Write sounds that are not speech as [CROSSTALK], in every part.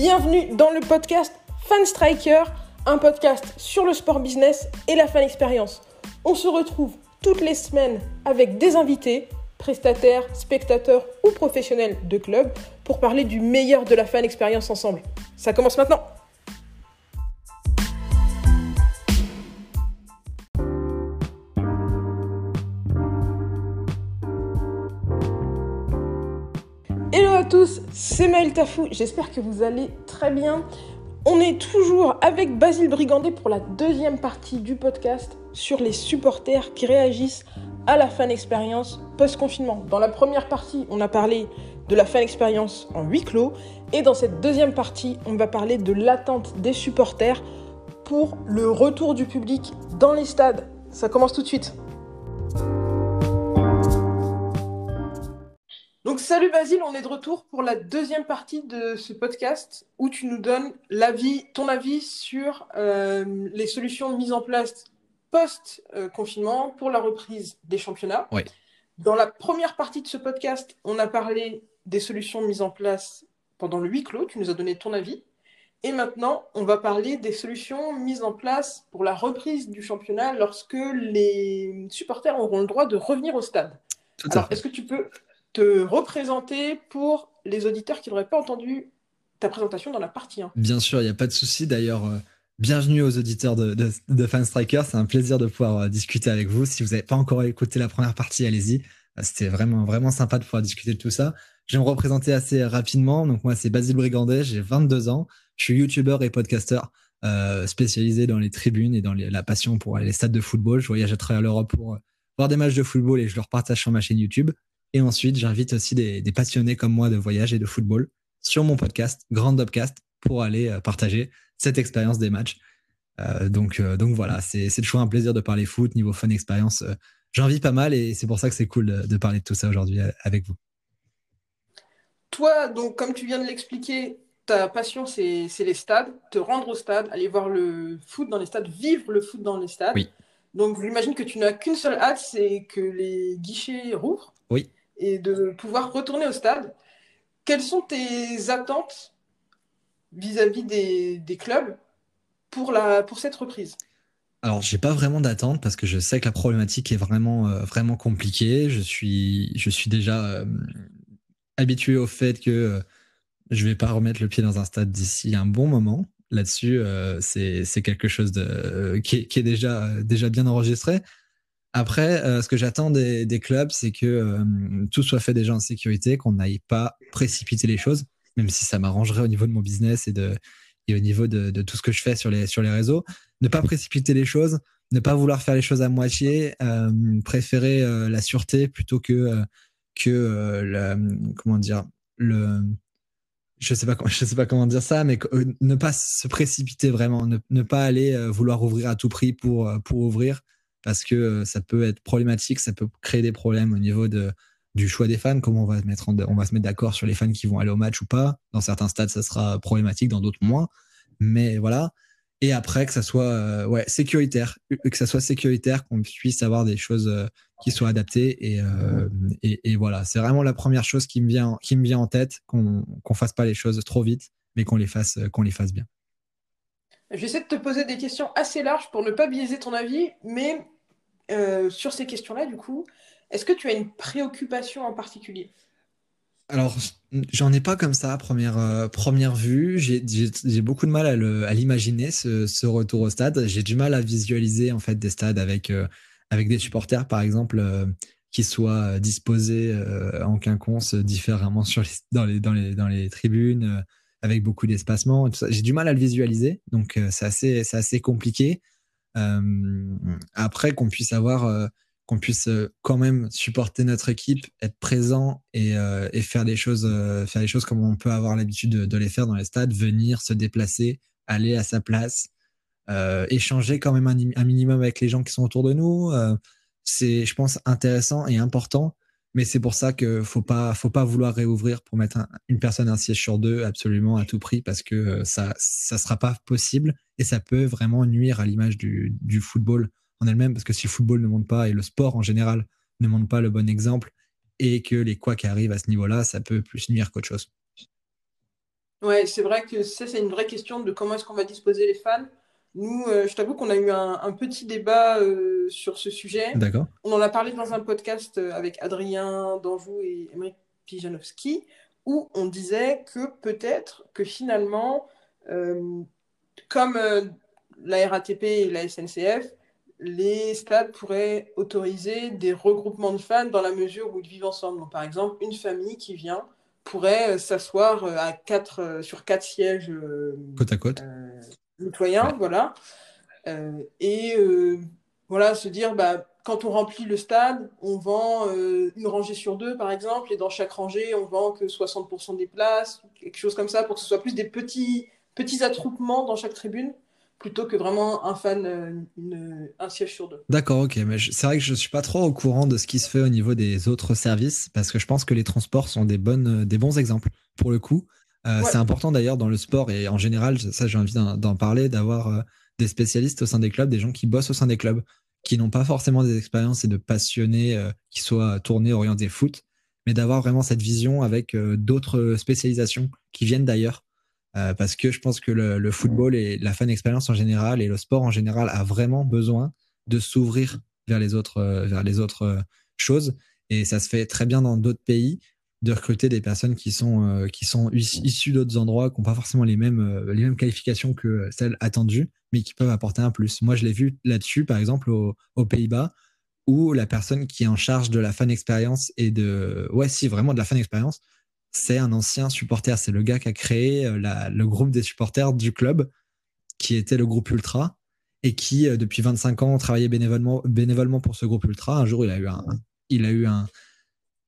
Bienvenue dans le podcast Fan Striker, un podcast sur le sport business et la fan expérience. On se retrouve toutes les semaines avec des invités, prestataires, spectateurs ou professionnels de club pour parler du meilleur de la fan expérience ensemble. Ça commence maintenant. C'est Maël Tafou, j'espère que vous allez très bien. On est toujours avec Basile Brigandet pour la deuxième partie du podcast sur les supporters qui réagissent à la fan expérience post-confinement. Dans la première partie, on a parlé de la fan expérience en huis clos et dans cette deuxième partie, on va parler de l'attente des supporters pour le retour du public dans les stades. Ça commence tout de suite. Donc salut Basile, on est de retour pour la deuxième partie de ce podcast où tu nous donnes l'avis, ton avis sur euh, les solutions mises en place post-confinement pour la reprise des championnats. Oui. Dans la première partie de ce podcast, on a parlé des solutions mises en place pendant le huis clos, tu nous as donné ton avis. Et maintenant, on va parler des solutions mises en place pour la reprise du championnat lorsque les supporters auront le droit de revenir au stade. Alors, est-ce que tu peux te représenter pour les auditeurs qui n'auraient pas entendu ta présentation dans la partie 1 Bien sûr, il n'y a pas de souci. D'ailleurs, euh, bienvenue aux auditeurs de, de, de Fan Striker. C'est un plaisir de pouvoir euh, discuter avec vous. Si vous n'avez pas encore écouté la première partie, allez-y. Euh, C'était vraiment, vraiment sympa de pouvoir discuter de tout ça. Je vais me représenter assez rapidement. Donc, moi, c'est Basile Brigandet. J'ai 22 ans. Je suis youtubeur et podcasteur spécialisé dans les tribunes et dans la passion pour les stades de football. Je voyage à travers l'Europe pour voir des matchs de football et je le repartage sur ma chaîne YouTube. Et ensuite, j'invite aussi des, des passionnés comme moi de voyage et de football sur mon podcast, Grand Upcast, pour aller euh, partager cette expérience des matchs. Euh, donc, euh, donc voilà, c'est toujours un plaisir de parler foot, niveau fun expérience. euh, J'en vis pas mal et c'est pour ça que c'est cool de, de parler de tout ça aujourd'hui avec vous. Toi, donc, comme tu viens de l'expliquer, ta passion, c'est c'est les stades, te rendre au stade, aller voir le foot dans les stades, vivre le foot dans les stades. Oui. Donc, j'imagine que tu n'as qu'une seule hâte, c'est que les guichets rouvrent Oui. Et de pouvoir retourner au stade. Quelles sont tes attentes vis-à-vis des, clubs pour, pour cette reprise? Alors, j'ai pas vraiment d'attente parce que je sais que la problématique est vraiment, euh, vraiment compliquée. Je suis, je suis déjà euh, habitué au fait que euh, je vais pas remettre le pied dans un stade d'ici un bon moment. Là-dessus, euh, c'est, quelque chose de, qui, est, qui est déjà, déjà bien enregistré. Après, euh, ce que j'attends des, des clubs, c'est que euh, tout soit fait déjà en sécurité, qu'on n'aille pas précipiter les choses, même si ça m'arrangerait au niveau de mon business et, de, et au niveau de, de tout ce que je fais sur les, sur les réseaux. Ne pas précipiter les choses, ne pas vouloir faire les choses à moitié, euh, préférer la sûreté plutôt que, que la- comment dire, le, je sais pas comment- [LAUGHS] je sais pas comment dire ça mais ne pas se précipiter vraiment ne, ne pas aller vouloir ouvrir à tout prix pour pour ouvrir parce que euh, ça peut être problématique ça peut créer des problèmes au niveau de du choix des fans comment on va se mettre on va se mettre d'accord sur les fans qui vont aller au match ou pas. Dans certains stades ça sera problématique dans d'autres moins. Mais voilà. Et après que ça soit euh, ouais sécuritaire. Que ça soit sécuritaire qu'on puisse avoir des choses euh, qui soient adaptées et, voilà. C'est vraiment la première chose qui me vient qui me vient en tête qu'on qu'on fasse pas les choses trop vite mais qu'on les fasse qu'on les fasse bien J'essaie de te poser des questions assez larges pour ne pas biaiser ton avis, mais euh, sur ces questions-là, du coup, est-ce que tu as une préoccupation en particulier? alors j'en ai pas comme ça première euh, première vue j'ai beaucoup de mal à l'imaginer ce, retour au stade j'ai du mal à visualiser en fait des stades avec euh, avec des supporters par exemple qui soient disposés en quinconce différemment sur dans les dans les dans les tribunes avec beaucoup d'espacement j'ai du mal à le visualiser donc euh, c'est assez assez compliqué Euh, après qu'on puisse avoir euh, qu'on puisse quand même supporter notre équipe, être présent et, faire les choses, faire choses comme on peut avoir l'habitude de, les faire dans les stades, venir se déplacer, aller à sa place, échanger quand même un, minimum avec les gens qui sont autour de nous. c'est, je pense, intéressant et important. Mais c'est pour ça que faut pas, faut pas vouloir réouvrir pour mettre un- une personne un siège sur deux absolument à tout prix parce que euh, ça, ça sera pas possible et ça peut vraiment nuire à l'image du, du football en elle-même, parce que si le football ne monte pas et le sport en général ne montre pas le bon exemple, et que les couacs arrivent à ce niveau-là, ça peut plus nuire qu'autre chose. Ouais, c'est vrai que ça, c'est une vraie question de comment est-ce qu'on va disposer les fans. Nous, euh, je t'avoue qu'on a eu un, petit débat euh, sur ce sujet. D'accord. On en a parlé dans un podcast euh, avec Adrien Danjou et Emery Pijanowski, où on disait que peut-être que finalement, comme la RATP et la SNCF, les stades pourraient autoriser des regroupements de fans dans la mesure où ils vivent ensemble. par exemple, une famille qui vient pourrait s'asseoir à quatre, sur quatre sièges côte à côte citoyens, voilà. et voilà, se dire, bah, quand on remplit le stade, on vend une rangée sur deux, par exemple, et dans chaque rangée, on vend que 60% des places, quelque chose comme ça, pour que ce soit plus des petits, petits attroupements dans chaque tribune plutôt que vraiment un fan, euh, un siège sur deux. D'accord, ok. Mais c'est vrai que je suis pas trop au courant de ce qui se fait au niveau des autres services parce que je pense que les transports sont des, bonnes, des bons exemples pour le coup. Euh, c'est important d'ailleurs dans le sport et en général, ça j'ai envie d'en parler, d'avoir euh, des spécialistes au sein des clubs, des gens qui bossent au sein des clubs, qui n'ont pas forcément des expériences et de passionnés qui soient tournés, orientés foot, mais d'avoir vraiment cette vision avec d'autres spécialisations qui viennent d'ailleurs euh, parce que je pense que le, football et la fan expérience en général et le sport en général a vraiment besoin de s'ouvrir vers les autres, euh, vers les autres euh, choses. Et ça se fait très bien dans d'autres pays de recruter des personnes qui sont, qui sont issues d'autres endroits, qui n'ont pas forcément les mêmes, les mêmes qualifications que celles attendues, mais qui peuvent apporter un plus. Moi, je l'ai vu là-dessus, par exemple, aux Pays-Bas, où la personne qui est en charge de la fan expérience et de, ouais, si, vraiment de la fan expérience, c'est un ancien supporter. C'est le gars qui a créé euh, le groupe des supporters du club, qui était le groupe Ultra, et qui, euh, depuis 25 ans, travaillait bénévolement, bénévolement pour ce groupe Ultra. Un jour, il a eu un,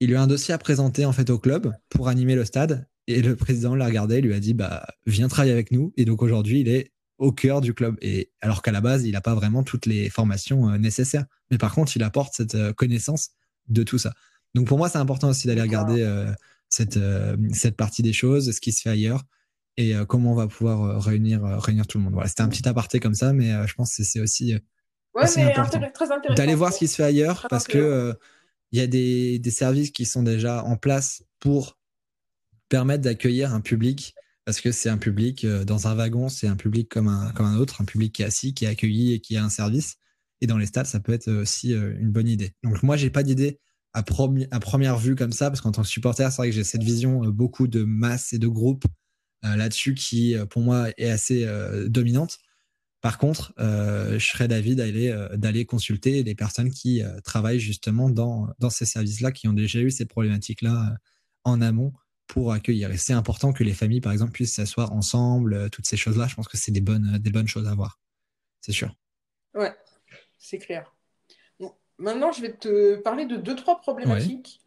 il a eu un dossier à présenter en fait au club pour animer le stade. Et le président l'a regardé, lui a dit bah viens travailler avec nous. Et donc aujourd'hui, il est au cœur du club. Et alors qu'à la base, il n'a pas vraiment toutes les formations euh, nécessaires. Mais par contre, il apporte cette connaissance de tout ça. Donc pour moi, c'est important aussi d'aller regarder cette, euh, cette partie des choses, ce qui se fait ailleurs et euh, comment on va pouvoir euh, réunir, réunir tout le monde. Voilà, c'était un petit aparté comme ça, mais je pense que c'est aussi, important d'aller voir ce qui se fait ailleurs parce que il y a des, services qui sont déjà en place pour permettre d'accueillir un public parce que c'est un public dans un wagon, c'est un public comme un, comme un autre, un public qui est assis, qui est accueilli et qui a un service. Et dans les stades, ça peut être aussi une bonne idée. Donc moi, j'ai pas d'idée à, première vue comme ça, parce qu'en tant que supporter, c'est vrai que j'ai cette vision euh, beaucoup de masse et de groupe euh, là-dessus qui, euh, pour moi, est assez dominante. Par contre, je serais d'avis d'aller d'aller consulter les personnes qui travaillent justement dans, dans ces services-là, qui ont déjà eu ces problématiques-là en amont pour accueillir. Et c'est important que les familles, par exemple, puissent s'asseoir ensemble, toutes ces choses-là. Je pense que c'est des bonnes, des bonnes choses à voir. C'est sûr. Ouais, c'est clair. Maintenant, je vais te parler de deux, trois problématiques.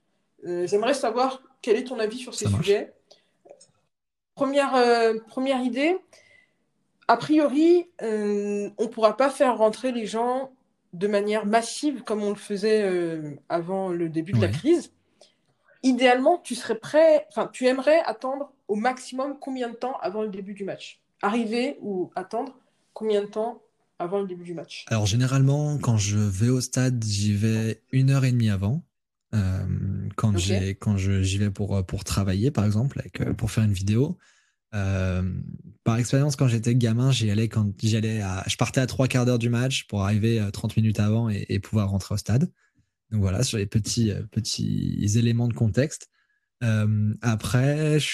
Euh, j'aimerais savoir quel est ton avis sur ces sujets. Première, euh, première idée, a priori, euh, on ne pourra pas faire rentrer les gens de manière massive comme on le faisait avant le début de la crise. Idéalement, tu serais prêt, enfin, tu aimerais attendre au maximum combien de temps avant le début du match? Arriver ou attendre combien de temps avant le début du match? Alors généralement, quand je vais au stade, j'y vais une heure et demie avant. Euh, quand j'ai quand j'y vais pour pour travailler par exemple avec, euh, pour faire une vidéo euh, par expérience quand j'étais gamin quand allais je partais à trois quarts d'heure du match pour arriver 30 minutes avant et, pouvoir rentrer au stade donc voilà sur les petits petits éléments de contexte après je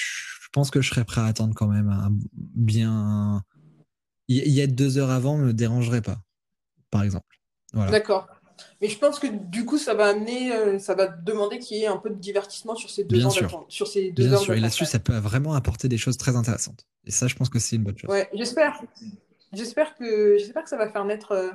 pense que je serais prêt à attendre quand même un, bien y être deux heures avant me dérangerait pas, par exemple. D'accord. Mais je pense que du coup, ça va amener, euh, ça va demander qu'il y ait un peu de divertissement sur ces deux Bien heures sûr. Sur ces deux Bien sûr. Et là-dessus, ça peut vraiment apporter des choses très intéressantes. Et ça, je pense que c'est une bonne chose. Ouais, j'espère. J'espère que, j'espère que ça va faire naître euh,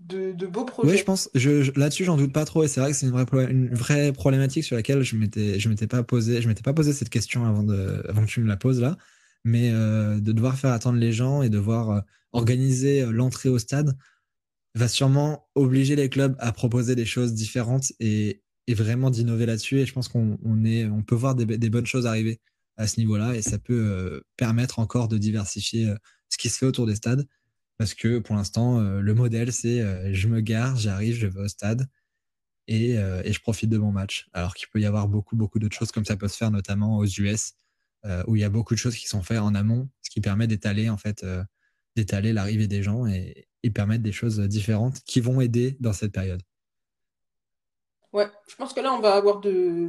de, de, beaux projets. Oui, je pense. Je, là-dessus, j'en doute pas trop. Et c'est vrai que c'est une vraie, une vraie problématique sur laquelle je m'étais, je m'étais pas posé, je m'étais pas posé cette question avant de, avant que tu me la poses là mais euh, de devoir faire attendre les gens et devoir euh, organiser l'entrée au stade va sûrement obliger les clubs à proposer des choses différentes et, et vraiment d'innover là-dessus. Et je pense qu'on on est, on peut voir des, bonnes choses arriver à ce niveau-là et ça peut permettre encore de diversifier ce qui se fait autour des stades. Parce que pour l'instant, le modèle, c'est je me gare, j'arrive, je vais au stade et, et, je profite de mon match. Alors qu'il peut y avoir beaucoup, beaucoup d'autres choses comme ça peut se faire, notamment aux US, où il y a beaucoup de choses qui sont faites en amont, ce qui permet d'étaler en fait d'étaler l'arrivée des gens et permettre des choses différentes qui vont aider dans cette période. Ouais, je pense que là, on va avoir de,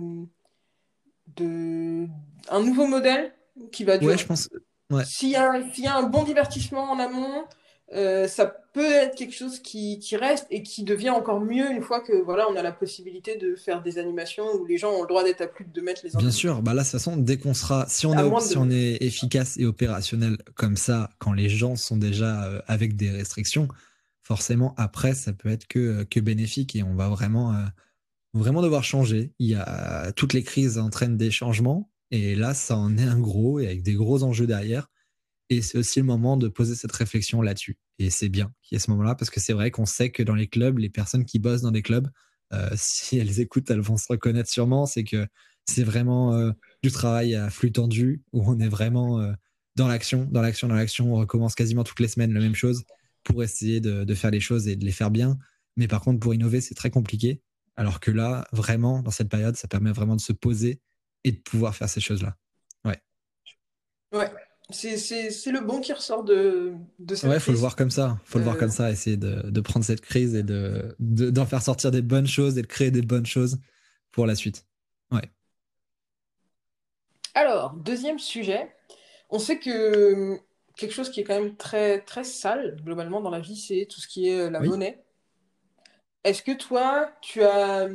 de... un nouveau modèle qui va durer. Ouais, je pense. S'il y, a un bon divertissement en amont, euh, ça peut être quelque chose qui, qui, reste et qui devient encore mieux une fois que voilà, on a la possibilité de faire des animations où les gens ont le droit d'être à plus de 2 mètres les uns. Bien sûr, bah là, de toute façon, dès qu'on sera, si on, est, si on est efficace et opérationnel comme ça, quand les gens sont déjà euh, avec des restrictions, forcément, après, ça peut être que, que bénéfique et on va vraiment, euh, vraiment devoir changer. Il y a toutes les crises entraînent des changements et là, ça en est un gros et avec des gros enjeux derrière. Et c'est aussi le moment de poser cette réflexion là-dessus. Et c'est bien qu'il y ait ce moment-là parce que c'est vrai qu'on sait que dans les clubs, les personnes qui bossent dans des clubs, euh, [LAUGHS] si elles écoutent, elles vont se reconnaître sûrement. C'est que c'est vraiment euh, du travail à flux tendu où on est vraiment euh, dans l'action, dans l'action, dans l'action. On recommence quasiment toutes les semaines la même chose pour essayer de, de, faire les choses et de les faire bien. Mais par contre, pour innover, c'est très compliqué. Alors que là, vraiment, dans cette période, ça permet vraiment de se poser et de pouvoir faire ces choses-là. Ouais. Ouais. C'est le bon qui ressort de, de cette Ouais, il faut le voir comme ça. Il faut le voir comme euh. ça, essayer de, de, prendre cette crise et d'en de, faire sortir des bonnes choses et de créer des bonnes choses pour la suite. Ouais. Alors, deuxième sujet. On sait que quelque chose qui est quand même très, très sale, globalement, dans la vie, c'est tout ce qui est euh, la monnaie. Est-ce que toi, tu, as,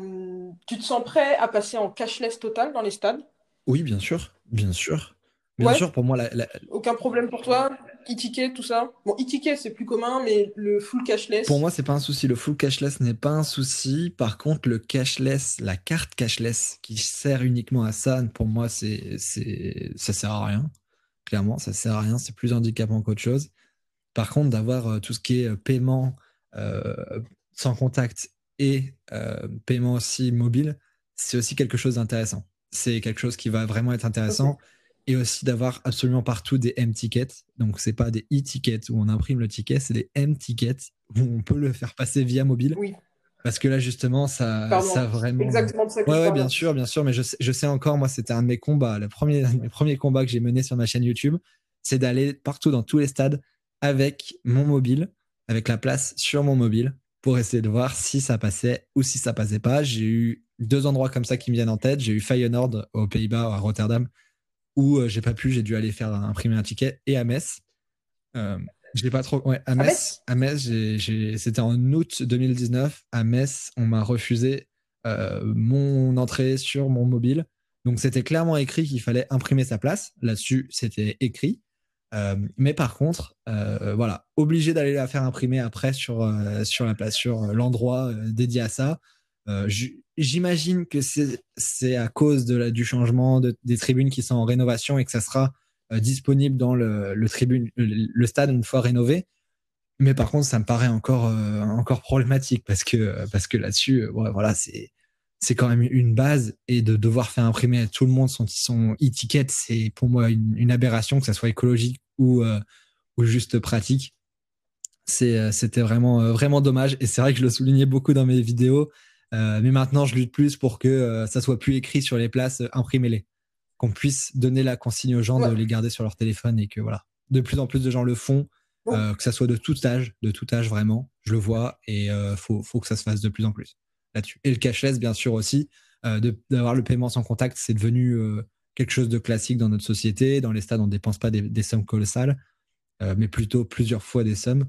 tu te sens prêt à passer en cashless total dans les stades? Oui, bien sûr. Bien sûr. Bien sûr, pour moi, aucun problème pour toi E-ticket, tout ça? Bon, e-ticket, c'est plus commun, mais le full cashless? Pour moi, c'est pas un souci. Le full cashless n'est pas un souci. Par contre, le cashless, la carte cashless qui sert uniquement à ça, pour moi, c'est, c'est, ça sert à rien. Clairement, ça sert à rien. C'est plus handicapant qu'autre chose. Par contre, d'avoir euh, tout ce qui est euh, paiement euh, sans contact et paiement aussi mobile, c'est aussi quelque chose d'intéressant. C'est quelque chose qui va vraiment être intéressant et aussi d'avoir absolument partout des M-tickets. Donc, c'est pas des e-tickets où on imprime le ticket, c'est des M-tickets où on peut le faire passer via mobile. Oui. Parce que là, justement, ça, ça vraiment. Exactement de ça ouais, ouais, bien sûr, bien sûr. Mais je, je sais encore, moi, c'était un de mes combats. Le premier, [LAUGHS] mes premiers combats que j'ai mené sur ma chaîne YouTube, c'est d'aller partout dans tous les stades avec mon mobile, avec la place sur mon mobile, pour essayer de voir si ça passait ou si ça passait pas. J'ai eu deux endroits comme ça qui me viennent en tête. J'ai eu Feyenoord aux Pays-Bas, à Rotterdam, où euh, j'ai pas pu, j'ai dû aller faire imprimer un ticket et à Metz. Euh, je pas trop. Ouais, à Metz, à Metz, c'était en août 2019. À Metz, on m'a refusé euh, mon entrée sur mon mobile. Donc c'était clairement écrit qu'il fallait imprimer sa place. Là-dessus, c'était écrit. Euh, mais par contre, voilà, obligé d'aller la faire imprimer après sur sur la place, sur l'endroit dédié à ça. J'imagine que c'est à cause de la, du changement des tribunes qui sont en rénovation et que ça sera euh, disponible dans le, le, tribune, le, stade une fois rénové. Mais par contre, ça me paraît encore, euh, encore problématique parce que, parce que là-dessus, euh, voilà, c'est c'est quand même une base et de devoir faire imprimer à tout le monde son, son e-ticket, c'est pour moi une, une, aberration, que ça soit écologique ou, ou juste pratique. C'était vraiment, vraiment dommage et c'est vrai que je le soulignais beaucoup dans mes vidéos. Euh, mais maintenant, je lutte plus pour que euh, ça soit plus écrit sur les places, euh, imprimez-les. Qu'on puisse donner la consigne aux gens de les garder sur leur téléphone et que voilà. De plus en plus de gens le font, que ça soit de tout âge, de tout âge vraiment. Je le vois et il faut, faut, que ça se fasse de plus en plus là-dessus. Et le cashless, bien sûr aussi, d'avoir le paiement sans contact, c'est devenu quelque chose de classique dans notre société. Dans les stades, on ne dépense pas des, des sommes colossales, mais plutôt plusieurs fois des sommes.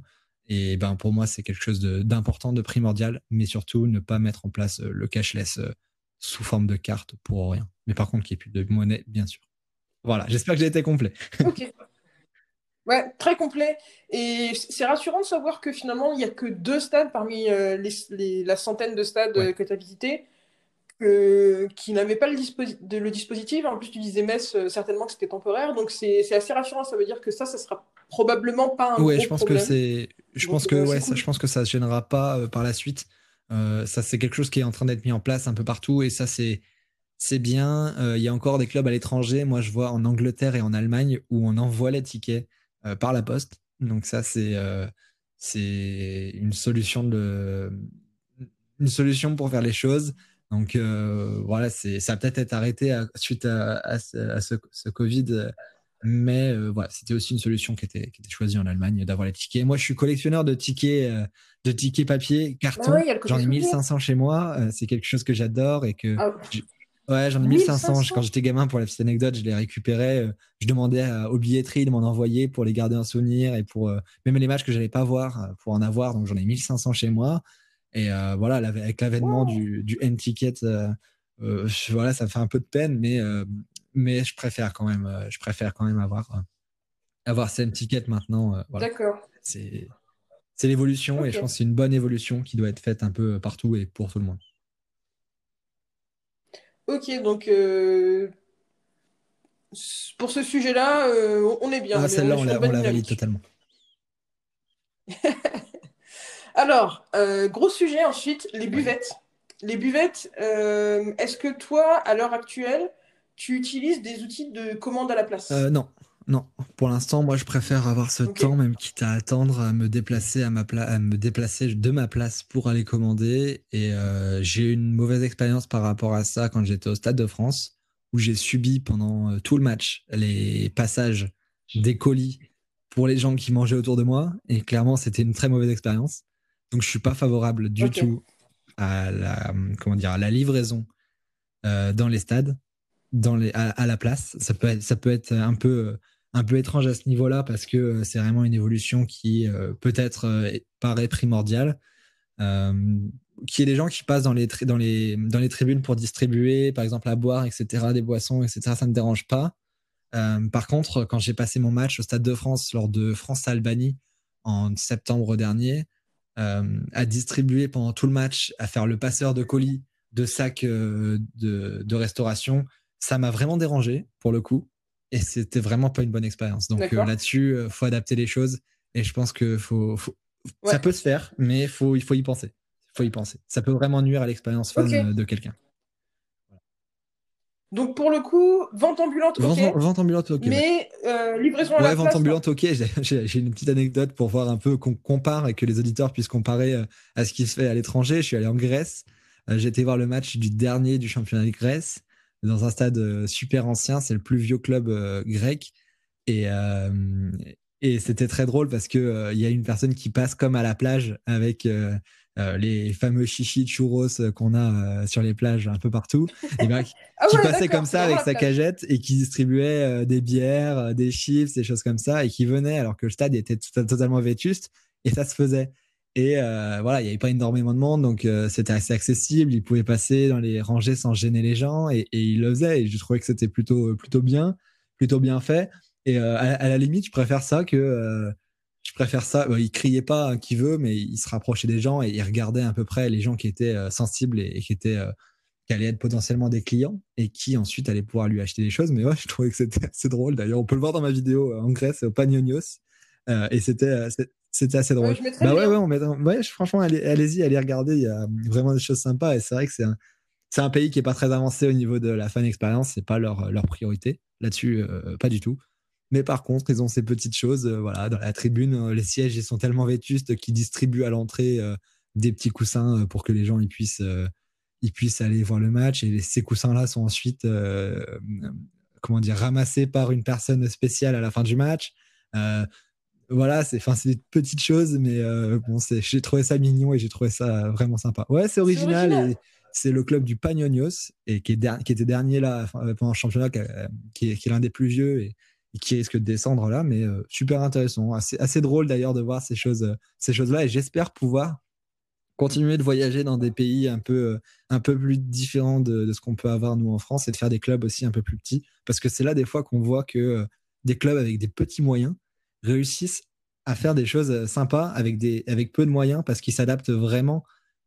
Et ben pour moi, c'est quelque chose d'important, de, primordial, mais surtout ne pas mettre en place euh, le cashless euh, sous forme de carte pour rien. Mais par contre, qu'il n'y ait plus de monnaie, bien sûr. Voilà, j'espère que j'ai été complet. [LAUGHS] ok. Ouais, très complet. Et c'est rassurant de savoir que finalement, il n'y a que deux stades parmi euh, les, la centaine de stades que tu as visités qui n'avaient pas le, le, dispositif. En plus, tu disais Metz, certainement que c'était temporaire. Donc, c'est assez rassurant. Ça veut dire que ça, ça sera probablement pas un ouais, je pense que c'est je pense que ouais, ça, je pense que ça se gênera pas euh, par la suite. Euh, ça c'est quelque chose qui est en train d'être mis en place un peu partout et ça c'est c'est bien. Euh, il y a encore des clubs à l'étranger. Moi, je vois en Angleterre et en Allemagne où on envoie les tickets par la poste. Donc ça c'est c'est une solution de une solution pour faire les choses. Donc voilà, c'est ça peut-être été arrêté suite à, ce, Covid, mais voilà, c'était aussi une solution qui était, qui était choisie en Allemagne d'avoir les tickets. Moi, je suis collectionneur de tickets, de tickets papier, carton. Bah J'en ai 1500 chez moi. c'est quelque chose que j'adore et que ah. Ouais, j'en ai 1500. Quand j'étais gamin, pour la petite anecdote, je les récupérais. Euh, je demandais aux billetteries de m'en envoyer pour les garder en souvenir et pour euh, même les matchs que j'allais pas voir euh, pour en avoir. Donc j'en ai 1500 chez moi. Et voilà, avec l'avènement du, du N-Ticket, voilà, ça fait un peu de peine, mais, mais je préfère quand même, je préfère quand même avoir, avoir ces N-Ticket maintenant. D'accord. C'est l'évolution et je pense que c'est une bonne évolution qui doit être faite un peu partout et pour tout le monde. Ok, donc euh, pour ce sujet-là, euh, on est bien. Ah, celle-là, on, la, valide totalement. [LAUGHS] Alors, euh, gros sujet ensuite, les buvettes. Les buvettes, est-ce que toi, à l'heure actuelle, tu utilises des outils de commande à la place Non, non, pour l'instant, moi, je préfère avoir ce temps, même quitte à attendre, à me déplacer à ma à me déplacer de ma place pour aller commander. Et euh, j'ai eu une mauvaise expérience par rapport à ça quand j'étais au Stade de France, où j'ai subi pendant euh, tout le match les passages des colis pour les gens qui mangeaient autour de moi. Et clairement, c'était une très mauvaise expérience. Donc, je suis pas favorable du tout à la, comment dire, à la livraison euh, dans les stades, dans les, à, la place. Ça peut être, ça peut être un peu un peu étrange à ce niveau-là parce que euh, c'est vraiment une évolution qui euh, peut-être euh, paraît primordiale. qui est des gens qui passent dans les, dans, les, dans les tribunes pour distribuer, par exemple, à boire, etc., des boissons, etc., ça ne dérange pas. par contre, quand j'ai passé mon match au Stade de France lors de France-Albanie en septembre dernier, à distribuer pendant tout le match, à faire le passeur de colis, de sacs de restauration, ça m'a vraiment dérangé pour le coup et c'était vraiment pas une bonne expérience. Donc euh, là-dessus, il euh, faut adapter les choses et je pense que faut, ça peut se faire, mais faut, il faut y penser. faut y penser. Ça peut vraiment nuire à l'expérience fan euh, de quelqu'un. Donc pour le coup, vente ambulante, ok. Vente, ambulante, ok. Mais livraison à ouais, vente ambulante, ok. J'ai une petite anecdote pour voir un peu qu'on compare et que les auditeurs puissent comparer à ce qui se fait à l'étranger. Je suis allé en Grèce. J'ai été voir le match du dernier du championnat de Grèce dans un stade euh, super ancien. C'est le plus vieux club euh, grec. Et, euh, et c'était très drôle parce que il y a une personne qui passe comme à la plage avec les fameux chichis de churros qu'on a sur les plages un peu partout, et ben, [LAUGHS] ah qui passait comme ça avec sa cagette et qui distribuait des bières, des chips, des choses comme ça, et qui venait alors que le stade était totalement vétuste, et ça se faisait. Et euh, voilà, il n'y avait pas énormément de monde, donc euh, c'était assez accessible. Il pouvait passer dans les rangées sans gêner les gens, et, il le faisait. Et je trouvais que c'était plutôt, plutôt bien, plutôt bien fait. Et euh, à, la limite, je préfère ça que je préfère ça. il criait pas qui veut, mais il se rapprochait des gens et il regardait à peu près les gens qui étaient sensibles et, qui étaient qui allaient être potentiellement des clients et qui ensuite allaient pouvoir lui acheter des choses. Mais ouais, je trouvais que c'était assez drôle. D'ailleurs, on peut le voir dans ma vidéo en Grèce au Pagnonios. et c'était c'était assez drôle. bah ouais, ouais, on met... ouais, franchement, allez-y, allez regarder. Il y a vraiment des choses sympas. Et c'est vrai que c'est un... c'est un pays qui est pas très avancé au niveau de la fan expérience. C'est pas leur, leur priorité. Là-dessus, euh, pas du tout. Mais par contre, ils ont ces petites choses. Euh, voilà, dans la tribune, euh, les sièges, ils sont tellement vétustes qu'ils distribuent à l'entrée des petits coussins pour que les gens ils puissent, ils puissent aller voir le match. Et ces coussins-là sont ensuite, comment dire, ramassés par une personne spéciale à la fin du match voilà, c'est enfin c'est des petites choses, mais euh, bon, j'ai trouvé ça mignon et j'ai trouvé ça vraiment sympa. Ouais, c'est original, et c'est le club du Pagnonios et qui, est qui était dernier là euh, pendant le championnat, euh, qui est, l'un des plus vieux et, qui risque de descendre là, mais super intéressant, assez, assez drôle d'ailleurs de voir ces choses, ces choses là et j'espère pouvoir continuer de voyager dans des pays un peu, un peu plus différents de, de ce qu'on peut avoir nous en France et de faire des clubs aussi un peu plus petits. Parce que c'est là des fois qu'on voit que des clubs avec des petits moyens réussissent à faire des choses euh, sympas avec, des, avec peu de moyens parce qu'ils s'adaptent vraiment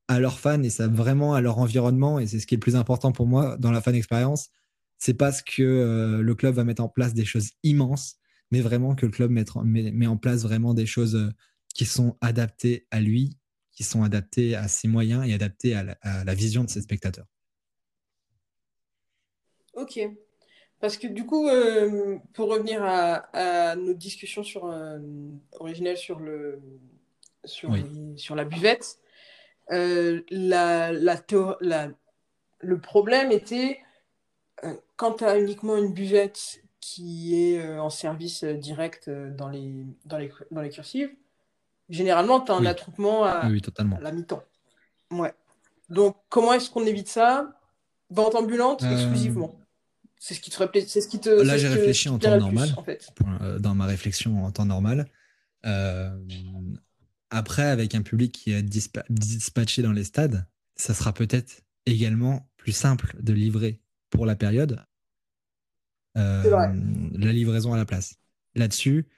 à leurs fans et ça vraiment à leur environnement et c'est ce qui est le plus important pour moi dans la fan expérience. C'est parce que euh, le club va mettre en place des choses immenses mais vraiment que le club met, met, en place vraiment des choses euh, qui sont adaptées à lui qui sont adaptées à ses moyens et adaptées à la vision de ses spectateurs. Ok parce que du coup, euh, pour revenir à, à, notre discussion sur, euh, originelle sur, le, sur, sur la buvette, euh, la, la, la, Le problème était euh, quand tu as uniquement une buvette qui est en service direct dans les, dans les, dans les cursives, généralement, tu as un attroupement à, la mi-temps. Ouais. Donc, comment est-ce qu'on évite ça? Vente ambulante exclusivement. C'est ce qui te c'est ce qui te. Là, j'ai réfléchi en temps normal. en fait. dans ma réflexion en temps normal. après, avec un public qui est dispatché dans les stades, ça sera peut-être également plus simple de livrer pour la période euh, la livraison à la place. Là-dessus,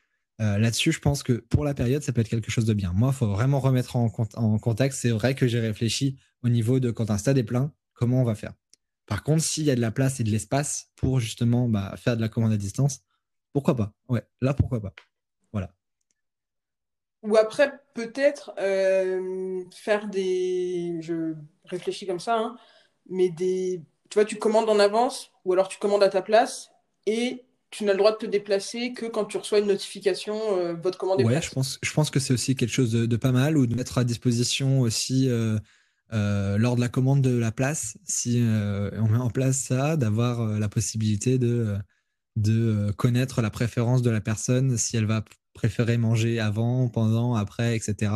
euh, là-dessus, je pense que pour la période, ça peut être quelque chose de bien. Moi, il faut vraiment remettre en, en contexte. C'est vrai que j'ai réfléchi au niveau de quand un stade est plein, comment on va faire. Par contre, s'il y a de la place et de l'espace pour justement bah, faire de la commande à distance, pourquoi pas? Ouais, là, pourquoi pas? Voilà. Ou après, peut-être euh, faire des. Je réfléchis comme ça, hein, mais des. Tu vois, tu commandes en avance, ou alors tu commandes à ta place, et tu n'as le droit de te déplacer que quand tu reçois une notification, euh, votre commande est Ouais, je pense, je pense que c'est aussi quelque chose de, pas mal, ou de mettre à disposition aussi. Euh, lors de la commande de la place, si on met en place ça, d'avoir la possibilité de, de connaître la préférence de la personne, si elle va préférer manger avant, pendant, après, etc.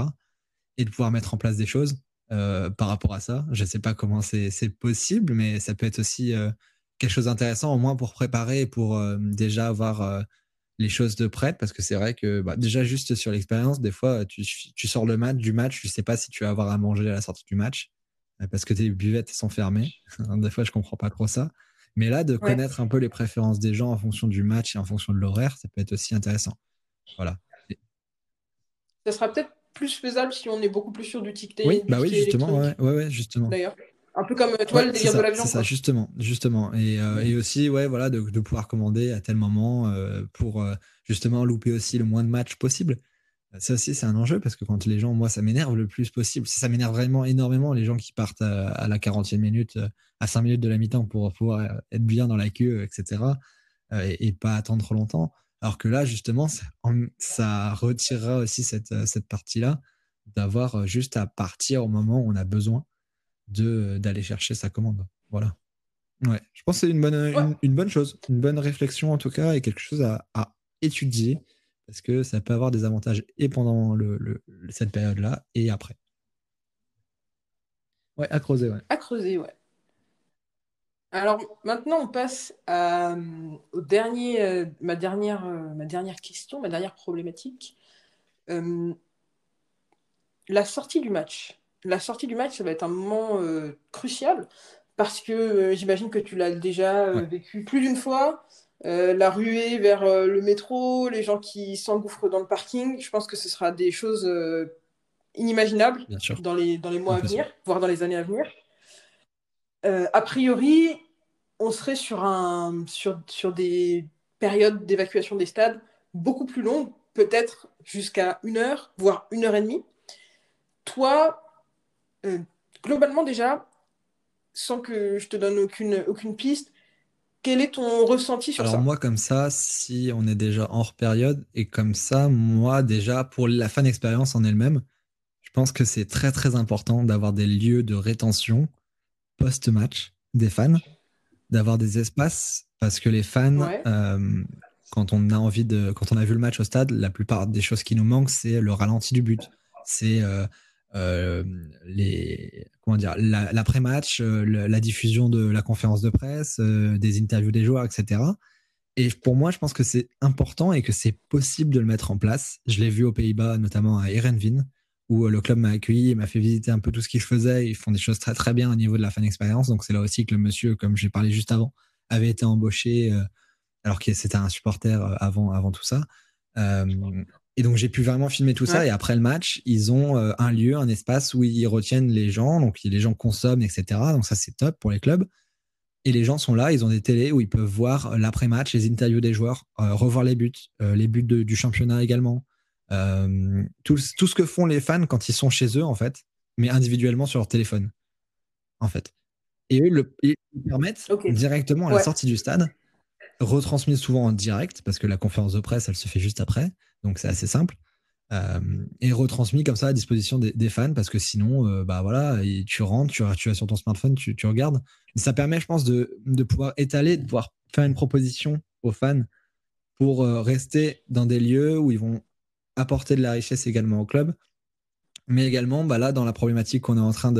Et de pouvoir mettre en place des choses euh, par rapport à ça. Je ne sais pas comment c'est possible, mais ça peut être aussi euh, quelque chose d'intéressant, au moins pour préparer pour euh, déjà avoir les choses de prête, parce que c'est vrai que bah, déjà juste sur l'expérience, des fois, tu, sors le match du match, tu sais pas si tu vas avoir à manger à la sortie du match, parce que tes buvettes sont fermées. [LAUGHS] des fois, je comprends pas trop ça. Mais là, de connaître un peu les préférences des gens en fonction du match et en fonction de l'horaire, ça peut être aussi intéressant. Voilà. Ça sera peut-être plus faisable si on est beaucoup plus sûr du ticket. Oui, bah oui, justement, ouais, ouais, justement. D'ailleurs. Un peu comme toi, le délire de l'avion. C'est ça, justement, justement. Et, euh, et, aussi, ouais, voilà, de, de, pouvoir commander à tel moment euh, pour euh, justement louper aussi le moins de matchs possible. Ça aussi, c'est un enjeu parce que quand les gens, moi, ça m'énerve le plus possible. Ça m'énerve vraiment énormément les gens qui partent à, la 40e minute, à 5 minutes de la mi-temps pour pouvoir être bien dans la queue, etc. Et, et, pas attendre trop longtemps. Alors que là, justement, ça, retirera aussi cette, cette partie-là, d'avoir juste à partir au moment où on a besoin d'aller chercher sa commande. Voilà. Ouais, je pense que c'est une bonne, une, bonne chose, une bonne réflexion en tout cas, et quelque chose à, étudier, parce que ça peut avoir des avantages et pendant le, cette période-là, et après. Ouais, à creuser, ouais. À creuser, ouais. Alors maintenant, on passe à, euh, au dernier, euh, ma, dernière, euh, ma dernière question, ma dernière problématique. la sortie du match. La sortie du match, ça va être un moment crucial parce que j'imagine que tu l'as déjà vécu plus d'une fois. la ruée vers le métro, les gens qui s'engouffrent dans le parking, je pense que ce sera des choses inimaginables dans les, dans les mois à venir, voire dans les années à venir. Euh, a priori, on serait sur, un, sur, sur des périodes d'évacuation des stades beaucoup plus longues, peut-être jusqu'à une heure, voire une heure et demie. Toi, euh, globalement déjà, sans que je te donne aucune, aucune piste, quel est ton ressenti sur ça Alors moi, comme ça, si on est déjà hors période, et comme ça, moi, déjà, pour la fan expérience en elle-même, je pense que c'est très très important d'avoir des lieux de rétention post-match des fans, d'avoir des espaces, parce que les fans, euh, quand on a envie de, quand on a vu le match au stade, la plupart des choses qui nous manquent, c'est le ralenti du but, c'est euh, euh, les, comment dire, l'après-match, la, diffusion de la conférence de presse, des interviews des joueurs, etc. Et pour moi, je pense que c'est important et que c'est possible de le mettre en place. Je l'ai vu aux Pays-Bas, notamment à Erenvin où euh, le club m'a accueilli et m'a fait visiter un peu tout ce qu'ils faisaient. Ils font des choses très très bien au niveau de la fan expérience. Donc c'est là aussi que le monsieur, comme j'ai parlé juste avant, avait été embauché euh, alors que c'était un supporter euh, avant, avant tout ça. Et donc j'ai pu vraiment filmer tout ça. Et après le match, ils ont un lieu, un espace où ils retiennent les gens. Donc les gens consomment, etc. Donc ça c'est top pour les clubs. Et les gens sont là, ils ont des télés où ils peuvent voir l'après-match, les interviews des joueurs, revoir les buts, les buts du championnat également. Euh, tout, tout, ce que font les fans quand ils sont chez eux, en fait, mais individuellement sur leur téléphone, en fait. Et eux, le, ils permettent directement à la sortie du stade, retransmis souvent en direct, parce que la conférence de presse, elle se fait juste après, donc c'est assez simple. et retransmis comme ça à disposition des, fans parce que sinon, bah voilà, tu rentres, tu, tu sur ton smartphone, tu, regardes. ça permet, je pense, de, pouvoir étaler, de pouvoir faire une proposition aux fans pour rester dans des lieux où ils vont apporter de la richesse également au club, mais également bah là dans la problématique qu'on est en train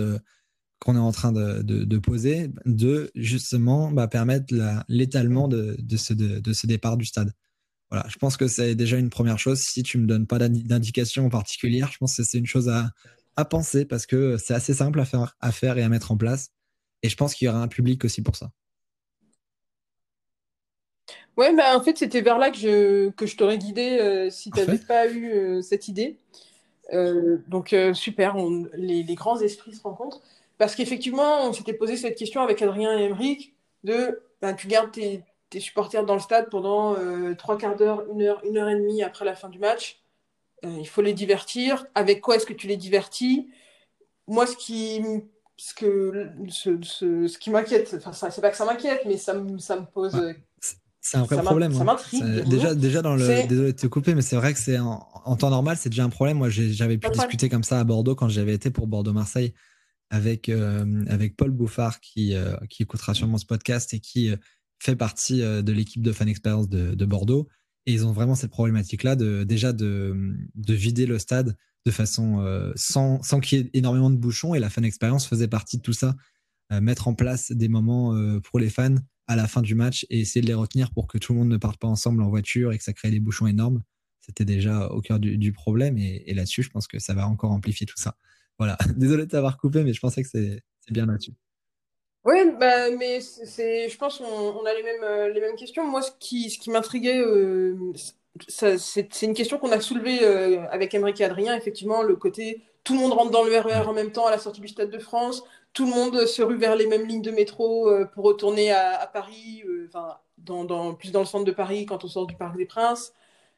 de poser, de justement bah, permettre l'étalement de, ce départ du stade. Voilà, je pense que c'est déjà une première chose. Si tu me donnes pas d'indication particulière, je pense que c'est une chose à, à penser parce que c'est assez simple à faire, à faire et à mettre en place. Et je pense qu'il y aura un public aussi pour ça. Ouais, bah, en fait, c'était vers là que je, que je t'aurais guidé euh, si tu n'avais pas eu euh, cette idée. Euh, donc, super, les, les, grands esprits se rencontrent. Parce qu'effectivement, on s'était posé cette question avec Adrien et Emeric de ben, tu gardes tes, tes, supporters dans le stade pendant trois quarts d'heure, une heure, une heure et demie après la fin du match. il faut les divertir. Avec quoi est-ce que tu les divertis? Moi, ce qui, ce que, ce, ce, ce qui m'inquiète, enfin, c'est pas que ça m'inquiète, mais ça, ça me pose. C'est un vrai problème. Ça hein. Déjà, déjà dans le. Désolé de te couper, mais c'est vrai que c'est en, temps normal, c'est déjà un problème. Moi, j'avais pu discuter comme ça à Bordeaux quand j'avais été pour Bordeaux-Marseille avec, euh, avec Paul Bouffard, qui, euh, qui écoutera sûrement ce podcast et qui euh, fait partie de l'équipe de Fan Experience de, de, Bordeaux. Et ils ont vraiment cette problématique-là de déjà de, de, vider le stade de façon sans, sans qu'il y ait énormément de bouchons. Et la Fan Experience faisait partie de tout ça. mettre en place des moments pour les fans à la fin du match et essayer de les retenir pour que tout le monde ne parte pas ensemble en voiture et que ça crée des bouchons énormes. C'était déjà au cœur du, problème et, là-dessus, je pense que ça va encore amplifier tout ça. Voilà, [LAUGHS] désolé de t'avoir coupé, mais je pensais que c'est bien là-dessus. Oui, bah, mais c'est, je pense qu'on a les mêmes, euh, les mêmes questions. Moi, ce qui, ce qui m'intriguait, euh, c'est une question qu'on a soulevée euh, avec Émeric et Adrien, effectivement, le côté tout le monde rentre dans le RER en même temps à la sortie du Stade de France, tout le monde se rue vers les mêmes lignes de métro pour retourner à, Paris, enfin, dans, plus dans le centre de Paris quand on sort du Parc des Princes,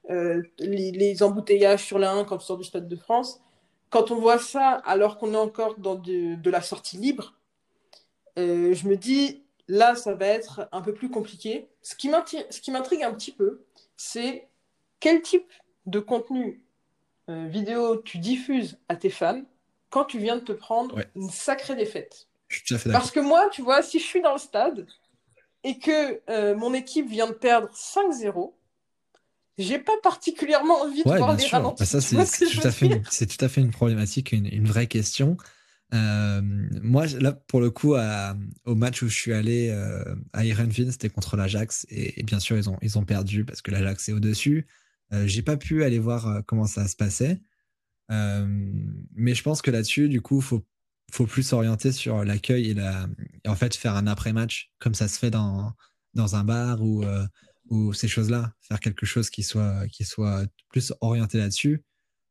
les, embouteillages sur la 1 quand on sort du Stade de France. Quand on voit ça, alors qu'on est encore dans de, la sortie libre, je me dis, là, ça va être un peu plus compliqué. Ce qui m'intrigue un petit peu, c'est quel type de contenu vidéo tu diffuses à tes fans quand tu viens de te prendre une sacrée défaite. Parce que moi, tu vois, si je suis dans le stade et que euh, mon équipe vient de perdre 5-0, j'ai pas particulièrement envie de voir les ralentis. Bah, ça, c'est tout, à fait une, tout à fait une problématique, une, vraie question. Euh, moi, là, pour le coup, au match où je suis allé euh, à Ironville, c'était contre l'Ajax. Et, bien sûr, ils ont, ils ont perdu parce que l'Ajax est au-dessus. j'ai pas pu aller voir comment ça se passait. Euh, mais je pense que là-dessus, du coup, faut faut plus s'orienter sur l'accueil et, la, en fait faire un après-match comme ça se fait dans, dans un bar ou, euh, ou ces choses-là, faire quelque chose qui soit, qui soit plus orienté là-dessus.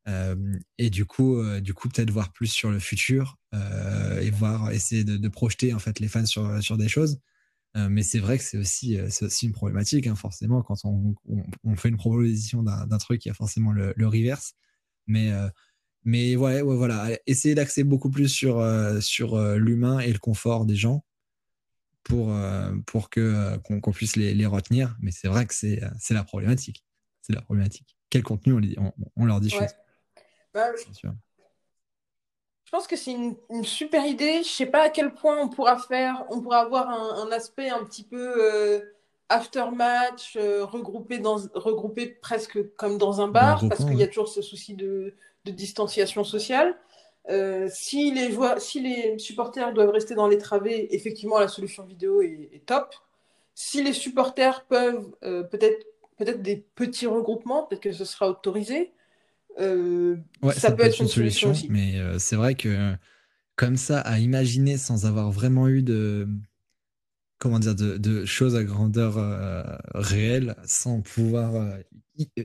Euh, et du coup, du coup peut-être voir plus sur le futur et voir, essayer de, projeter en fait les fans sur, sur des choses. mais c'est vrai que c'est aussi, aussi une problématique, hein, forcément, quand on, on, fait une proposition d'un truc, il y a forcément le, le reverse. Mais mais ouais, ouais voilà, essayer d'axer beaucoup plus sur, euh, sur euh, l'humain et le confort des gens pour, euh, pour que, qu'on, puisse les, les, retenir. Mais c'est vrai que c'est, la problématique. C'est la problématique. Quel contenu on, on, leur dit bah, je... pense que c'est une, une, super idée. Je sais pas à quel point on pourra faire, on pourra avoir un, un aspect un petit peu after-match, regroupé, dans, regroupé presque comme dans un bar, parce qu'il y a toujours ce souci de de distanciation sociale. Euh, si, les joueurs, si les supporters doivent rester dans les travées, effectivement, la solution vidéo est, top. Si les supporters peuvent, euh, peut-être peut-être des petits regroupements, peut-être que ce sera autorisé. Euh, ça, peut être, une, solution, aussi. mais c'est vrai que comme ça, à imaginer sans avoir vraiment eu de comment dire de, choses à grandeur réelle, sans pouvoir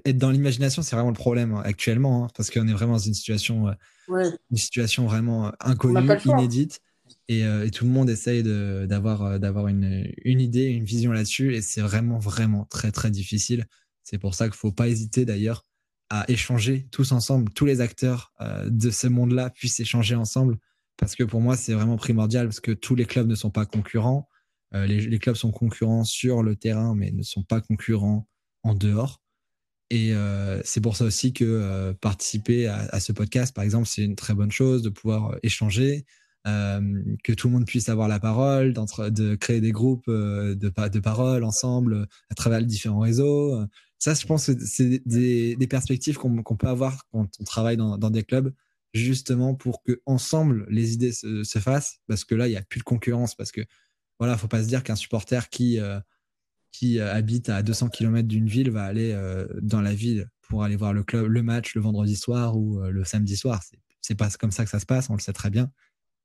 être dans l'imagination, c'est vraiment le problème hein, actuellement, hein, parce qu'on est vraiment dans une situation, euh, une situation vraiment euh, inconnue, inédite, euh, et, tout le monde essaye d'avoir d'avoir une, une, idée, une vision là-dessus, et c'est vraiment, vraiment très, très difficile. C'est pour ça qu'il ne faut pas hésiter d'ailleurs échanger tous ensemble, tous les acteurs de ce monde-là puissent échanger ensemble, parce que pour moi, c'est vraiment primordial, parce que tous les clubs ne sont pas concurrents. les, les clubs sont concurrents sur le terrain, mais ne sont pas concurrents en dehors. Et c'est pour ça aussi que participer à, ce podcast, par exemple, c'est une très bonne chose de pouvoir échanger, que tout le monde puisse avoir la parole, de créer des groupes de, de parole ensemble à travers les différents réseaux. Ça, je pense c'est des, perspectives qu'on peut avoir quand on travaille dans, des clubs, justement pour que ensemble les idées se, se fassent, parce que là, il n'y a plus de concurrence, parce que voilà, faut pas se dire qu'un supporter qui qui euh, habite à 200 km d'une ville va aller euh, dans la ville pour aller voir le club, le match le vendredi soir ou euh, le samedi soir. C'est pas comme ça que ça se passe, on le sait très bien.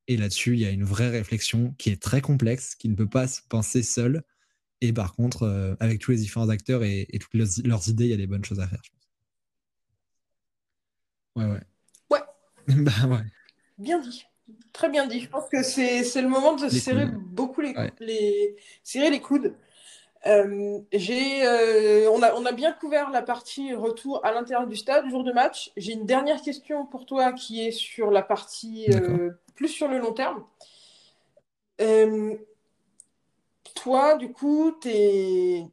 Et là-dessus, il y a une vraie réflexion qui est très complexe, qui ne peut pas se penser seule. Et par contre, avec tous les différents acteurs et, toutes leurs, idées, il y a des bonnes choses à faire, je pense. Ouais, ouais. Ouais. [LAUGHS] bah ouais. Bien dit. Très bien dit. Je pense que c'est le moment de serrer beaucoup les, les, serrer les coudes. Euh, j'ai, euh, on, a, on, a, bien couvert la partie retour à l'intérieur du stade, jour de match. J'ai une dernière question pour toi qui est sur la partie euh, plus sur le long terme. Toi, du coup, tu es,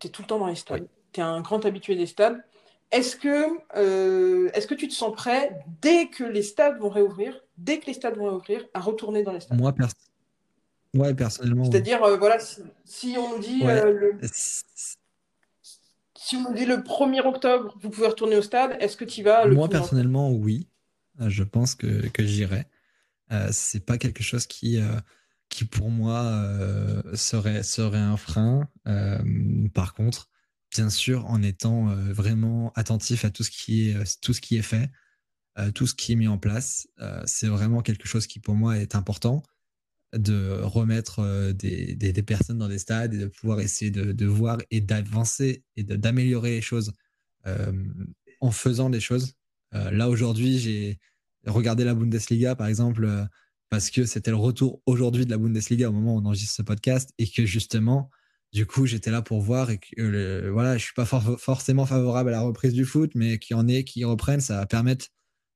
tout le temps dans les stades. Tu es un grand habitué des stades. Est-ce que, est-ce que tu te sens prêt, dès que les stades vont réouvrir, dès que les stades vont réouvrir, à retourner dans les stades? Moi, personne Ouais, personnellement. C'est-à-dire, euh, voilà, si, on nous dit euh, le... si on nous dit le 1er octobre, vous pouvez retourner au stade, est-ce que tu vas Moi, personnellement, oui. Euh, je pense que, que j'irai. Euh, c'est pas quelque chose qui, qui pour moi, serait, serait un frein. par contre, bien sûr, en étant vraiment attentif à tout ce qui est, tout ce qui est fait, tout ce qui est mis en place, c'est vraiment quelque chose qui pour moi est important de remettre euh, des, des, personnes dans des stades et de pouvoir essayer de, voir et d'avancer et d'améliorer les choses euh, en faisant des choses. Euh, là, aujourd'hui, j'ai regardé la Bundesliga, par exemple, parce que c'était le retour aujourd'hui de la Bundesliga au moment où on enregistre ce podcast et que justement, du coup, j'étais là pour voir et que voilà, je suis pas forcément favorable à la reprise du foot, mais qu'il y en ait qui reprennent, ça va permettre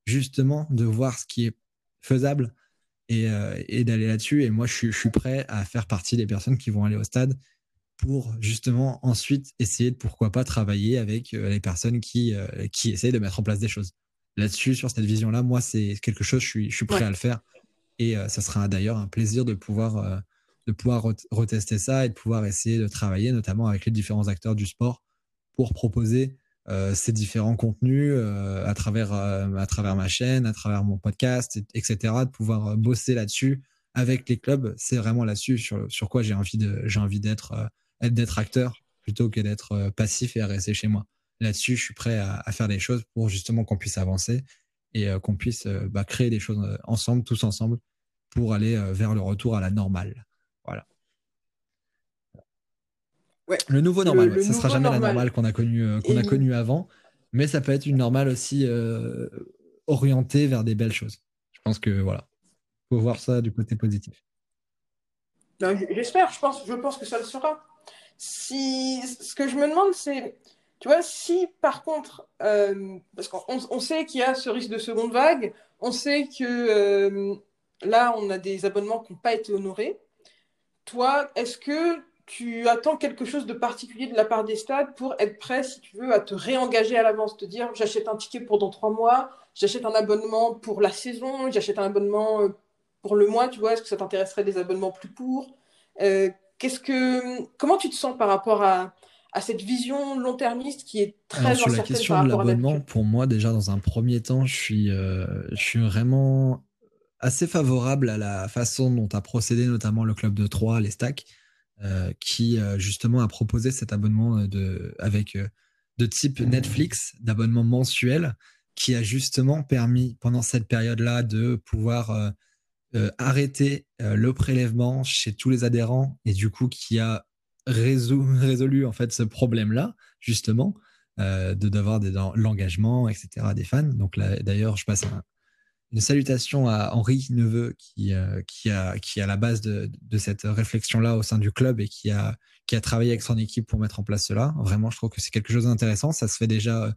justement de voir ce qui est faisable euh, et, d'aller là-dessus. Et moi, je suis, prêt à faire partie des personnes qui vont aller au stade pour justement ensuite essayer de pourquoi pas travailler avec euh, les personnes qui, euh, qui essayent de mettre en place des choses. Là-dessus, sur cette vision-là, moi, c'est quelque chose, je suis, je suis prêt à le faire. Et ça sera d'ailleurs un plaisir de pouvoir, de pouvoir retester ça et de pouvoir essayer de travailler notamment avec les différents acteurs du sport pour proposer euh, ces différents contenus euh, à travers euh, à travers ma chaîne, à travers mon podcast, etc. De pouvoir bosser là-dessus avec les clubs, c'est vraiment là-dessus sur, sur quoi j'ai envie d'être acteur plutôt que d'être passif et à rester chez moi. Là-dessus, je suis prêt à, à, faire des choses pour justement qu'on puisse avancer et qu'on puisse bah, créer des choses ensemble, tous ensemble, pour aller vers le retour à la normale. Voilà. Le nouveau normal, ça ne sera jamais la normale qu'on a connue euh, qu'on a avant, mais ça peut être une normale aussi euh, orientée vers des belles choses. Je pense que voilà, faut voir ça du côté positif. J'espère, je pense, je pense que ça le sera. Si, ce que je me demande, c'est, tu vois, si par contre, euh, parce qu'on on sait qu'il y a ce risque de seconde vague, on sait que là, on a des abonnements qui n'ont pas été honorés. Toi, est-ce que tu attends quelque chose de particulier de la part des stades pour être prêt, si tu veux, à te réengager à l'avance, te dire j'achète un ticket pour dans trois mois, j'achète un abonnement pour la saison, j'achète un abonnement euh, pour le mois, tu vois, est-ce que ça t'intéresserait des abonnements plus courts? Euh, qu'est-ce que, Comment tu te sens par rapport à, à cette vision long-termiste qui est très Alors, Sur la question de l'abonnement, pour moi, déjà, dans un premier temps, je suis, euh, je suis vraiment assez favorable à la façon dont a procédé notamment le club de Troyes, les stacks. Euh, qui euh, justement a proposé cet abonnement euh, de, avec de type Netflix, d'abonnement mensuel, qui a justement permis pendant cette période-là de pouvoir arrêter le prélèvement chez tous les adhérents et du coup qui a [LAUGHS] résolu, en fait ce problème-là justement de d'avoir l'engagement etc des fans. Donc d'ailleurs je passe un, une salutation à Henri Neveu qui, euh, qui, a, qui est à la base de, cette réflexion-là au sein du club et qui a, qui a travaillé avec son équipe pour mettre en place cela. Vraiment, je trouve que c'est quelque chose d'intéressant. Ça se fait déjà euh,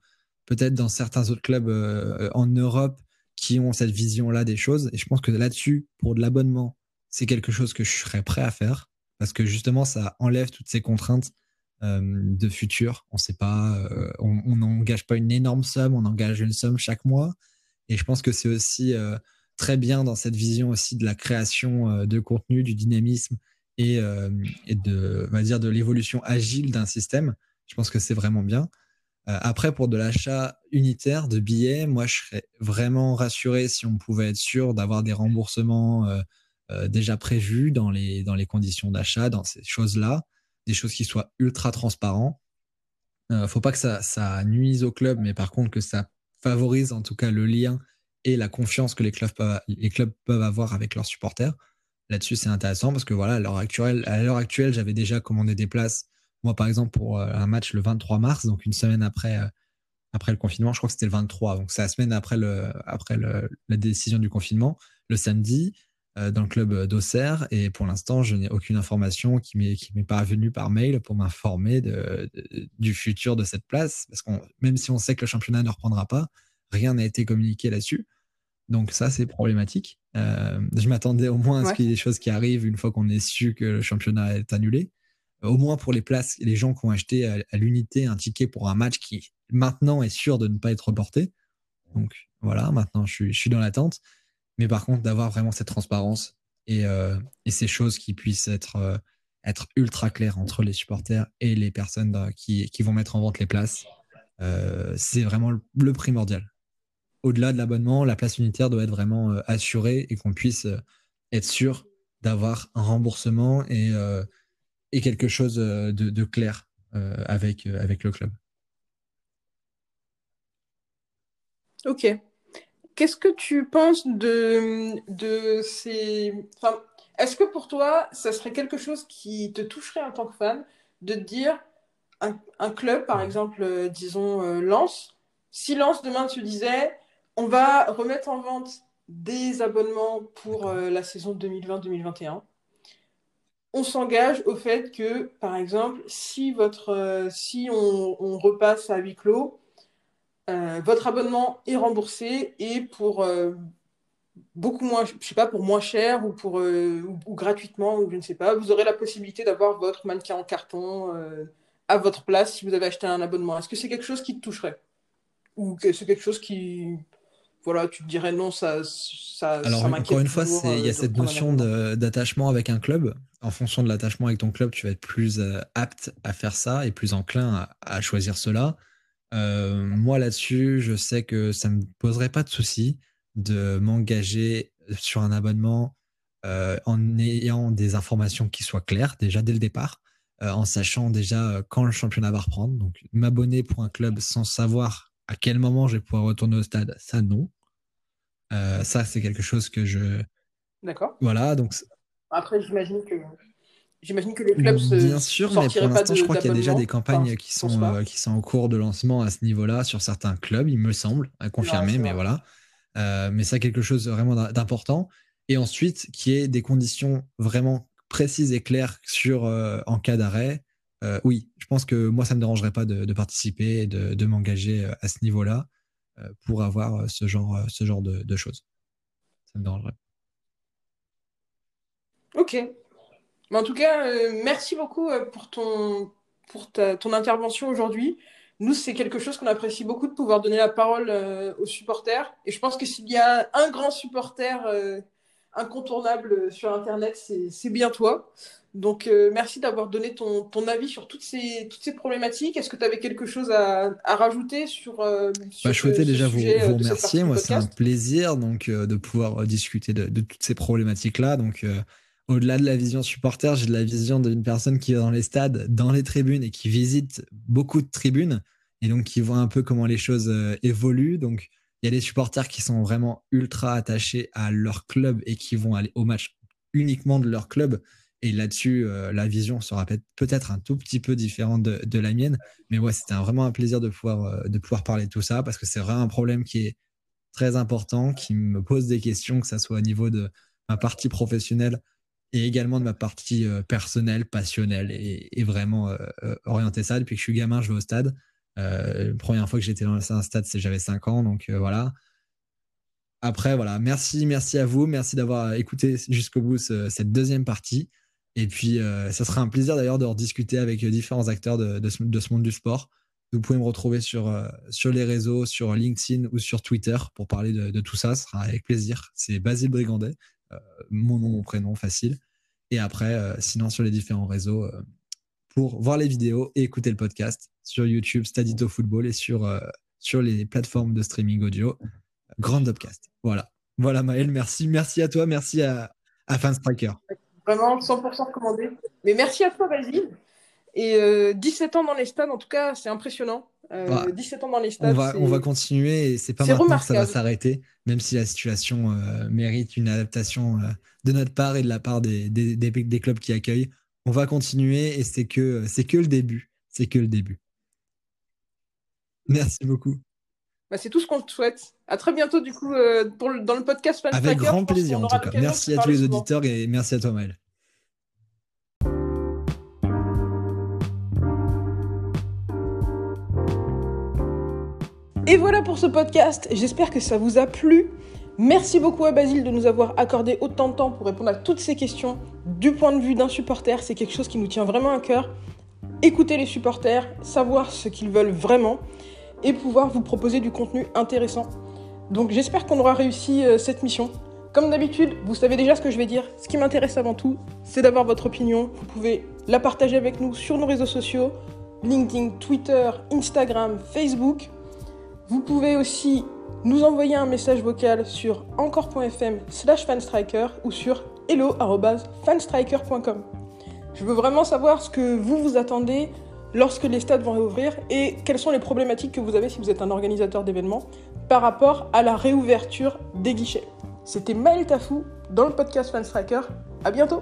peut-être dans certains autres clubs euh, en Europe qui ont cette vision-là des choses. Et je pense que là-dessus, pour de l'abonnement, c'est quelque chose que je serais prêt à faire parce que justement, ça enlève toutes ces contraintes de futur. On sait pas, on n'engage pas une énorme somme, on engage une somme chaque mois. Et je pense que c'est aussi très bien dans cette vision aussi de la création de contenu, du dynamisme et, et de, on va dire, de l'évolution agile d'un système. Je pense que c'est vraiment bien. Euh, après, pour de l'achat unitaire de billets, moi, je serais vraiment rassuré si on pouvait être sûr d'avoir des remboursements euh, euh, déjà prévus dans les, dans les conditions d'achat, dans ces choses-là, des choses qui soient ultra transparentes. ne faut pas que ça, ça nuise au club, mais par contre que ça favorise en tout cas le lien et la confiance que les clubs peuvent, avoir avec leurs supporters. Là-dessus, c'est intéressant parce que voilà, à l'heure actuelle, j'avais déjà commandé des places moi, par exemple, pour euh, un match le 23 mars, donc une semaine après, euh, après le confinement, je crois que c'était le 23, donc c'est la semaine après, la décision du confinement, le samedi, dans le club d'Auxerre. Et pour l'instant, je n'ai aucune information qui m'est, parvenue par mail pour m'informer de, du futur de cette place. Parce que même si on sait que le championnat ne reprendra pas, rien n'a été communiqué là-dessus. Donc ça, c'est problématique. je m'attendais au moins à ce qu'il y ait des choses qui arrivent une fois qu'on est su que le championnat est annulé au moins pour les places, les gens qui ont acheté à, l'unité un ticket pour un match qui maintenant est sûr de ne pas être reporté. Donc voilà, maintenant je suis, je suis dans l'attente. Mais par contre, d'avoir vraiment cette transparence et, euh, ces choses qui puissent être, euh, être ultra claires entre les supporters et les personnes qui, qui vont mettre en vente les places, euh, c'est vraiment le, primordial. Au-delà de l'abonnement, la place unitaire doit être vraiment assurée et qu'on puisse être sûr d'avoir un remboursement et quelque chose euh, de, clair euh, euh, avec le club. Ok. Qu'est-ce que tu penses de, de ces... Enfin, Est-ce que pour toi, ça serait quelque chose qui te toucherait en tant que fan de te dire un, club, par exemple, disons Lens, si Lens demain se disait on va remettre en vente des abonnements pour la saison 2020-2021 on s'engage au fait que, par exemple, si, votre, euh, si on, repasse à huis clos, euh, votre abonnement est remboursé et pour euh, beaucoup moins, je sais pas, pour moins cher ou, pour, ou, gratuitement, ou je ne sais pas, vous aurez la possibilité d'avoir votre mannequin en carton à votre place si vous avez acheté un abonnement. Est-ce que c'est quelque chose qui te toucherait? Ou que c'est quelque chose qui, voilà, tu te dirais non, ça. ça Alors, encore une fois, il y a cette notion d'attachement avec un club en fonction de l'attachement avec ton club, tu vas être plus euh, apte à faire ça et plus enclin à, choisir cela. Euh, moi, là-dessus, je sais que ça ne me poserait pas de souci de m'engager sur un abonnement euh, en ayant des informations qui soient claires déjà dès le départ, en sachant déjà quand le championnat va reprendre. Donc, m'abonner pour un club sans savoir à quel moment je vais pouvoir retourner au stade, ça non. ça, c'est quelque chose que je. D'accord. Voilà, donc après, j'imagine que. J'imagine que les clubs se Bien sûr, mais pour l'instant, je crois qu'il y a déjà des campagnes qui, sont, euh, qui sont en cours de lancement à ce niveau-là sur certains clubs, il me semble, à confirmer, mais voilà. Euh, mais ça, quelque chose vraiment d'important. Et ensuite, qui est des conditions vraiment précises et claires sur euh, en cas d'arrêt. oui, je pense que moi, ça ne me dérangerait pas de, participer et de, de m'engager à ce niveau-là pour avoir ce genre, ce genre de, de choses. Ça me dérangerait. Ok. Mais en tout cas, euh, merci beaucoup euh, pour ton, pour ta, ton intervention aujourd'hui. Nous, c'est quelque chose qu'on apprécie beaucoup de pouvoir donner la parole euh, aux supporters. Et je pense que s'il y a un grand supporter incontournable sur Internet, c'est bien toi. Donc, merci d'avoir donné ton, ton, avis sur toutes ces, toutes ces problématiques. Est-ce que tu avais quelque chose à, à rajouter sur, bah, Je souhaitais déjà vous, vous remercier. Moi, c'est un plaisir donc, de pouvoir discuter de, de toutes ces problématiques-là. Donc, au-delà de la vision supporter, j'ai la vision d'une personne qui est dans les stades, dans les tribunes et qui visite beaucoup de tribunes et donc qui voit un peu comment les choses euh, évoluent. Donc, il y a des supporters qui sont vraiment ultra attachés à leur club et qui vont aller au match uniquement de leur club. Et là-dessus, euh, la vision sera peut-être un tout petit peu différente de, la mienne. Mais ouais, c'était vraiment un plaisir de pouvoir, euh, de pouvoir parler de tout ça parce que c'est vraiment un problème qui est très important, qui me pose des questions, que ce soit au niveau de ma partie professionnelle et également de ma partie euh, personnelle, passionnelle et, vraiment euh, euh, orientée ça. Depuis que je suis gamin, je vais au stade. la première fois que j'étais dans un stade, c'est j'avais 5 ans, donc voilà. Après, voilà, merci, merci à vous, merci d'avoir écouté jusqu'au bout cette deuxième partie. Et puis, ça sera un plaisir d'ailleurs de rediscuter avec différents acteurs de, ce, monde du sport. Vous pouvez me retrouver sur, sur les réseaux, sur LinkedIn ou sur Twitter pour parler de, tout ça. Ce sera avec plaisir. C'est Basile Brigandet, mon nom, mon prénom, facile. Et après, sinon, sur les différents réseaux, pour voir les vidéos et écouter le podcast sur YouTube, Stadito Football et sur, sur les plateformes de streaming audio, Grand Upcast. Voilà. Voilà, Maël, merci. Merci à toi, merci à, à Fanstriker. Vraiment 100% recommandé. Mais merci à toi, Basile. Et 17 euh, ans dans les stades, en tout cas, c'est impressionnant. 17 euh, ans dans les stades. On va, on va continuer et c'est pas maintenant que ça va s'arrêter, même si la situation euh, mérite une adaptation de notre part et de la part des, des, des, clubs qui accueillent. On va continuer et c'est que, c'est que le début. C'est que le début. Merci beaucoup. Bah, c'est tout ce qu'on te souhaite. À très bientôt, du coup, pour dans le podcast Avec grand plaisir, en tout cas. Merci à tous les auditeurs et merci à toi, Maël. Et voilà pour ce podcast, j'espère que ça vous a plu. Merci beaucoup à Basile de nous avoir accordé autant de temps pour répondre à toutes ces questions. Du point de vue d'un supporter, c'est quelque chose qui nous tient vraiment à cœur. Écouter les supporters, savoir ce qu'ils veulent vraiment et pouvoir vous proposer du contenu intéressant. Donc j'espère qu'on aura réussi euh, cette mission. Comme d'habitude, vous savez déjà ce que je vais dire. Ce qui m'intéresse avant tout, c'est d'avoir votre opinion. Vous pouvez la partager avec nous sur nos réseaux sociaux, LinkedIn, Twitter, Instagram, Facebook. Vous pouvez aussi nous envoyer un message vocal sur encore.fm slash fanstriker ou sur hello.fanstriker.com. Je veux vraiment savoir ce que vous vous attendez lorsque les stades vont réouvrir et quelles sont les problématiques que vous avez si vous êtes un organisateur d'événements par rapport à la réouverture des guichets. C'était Maël Tafou dans le podcast Fanstriker. À bientôt!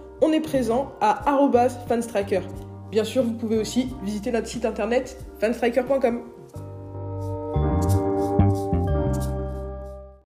on est présent à fanstriker. Bien sûr, vous pouvez aussi visiter notre site internet fanstriker.com.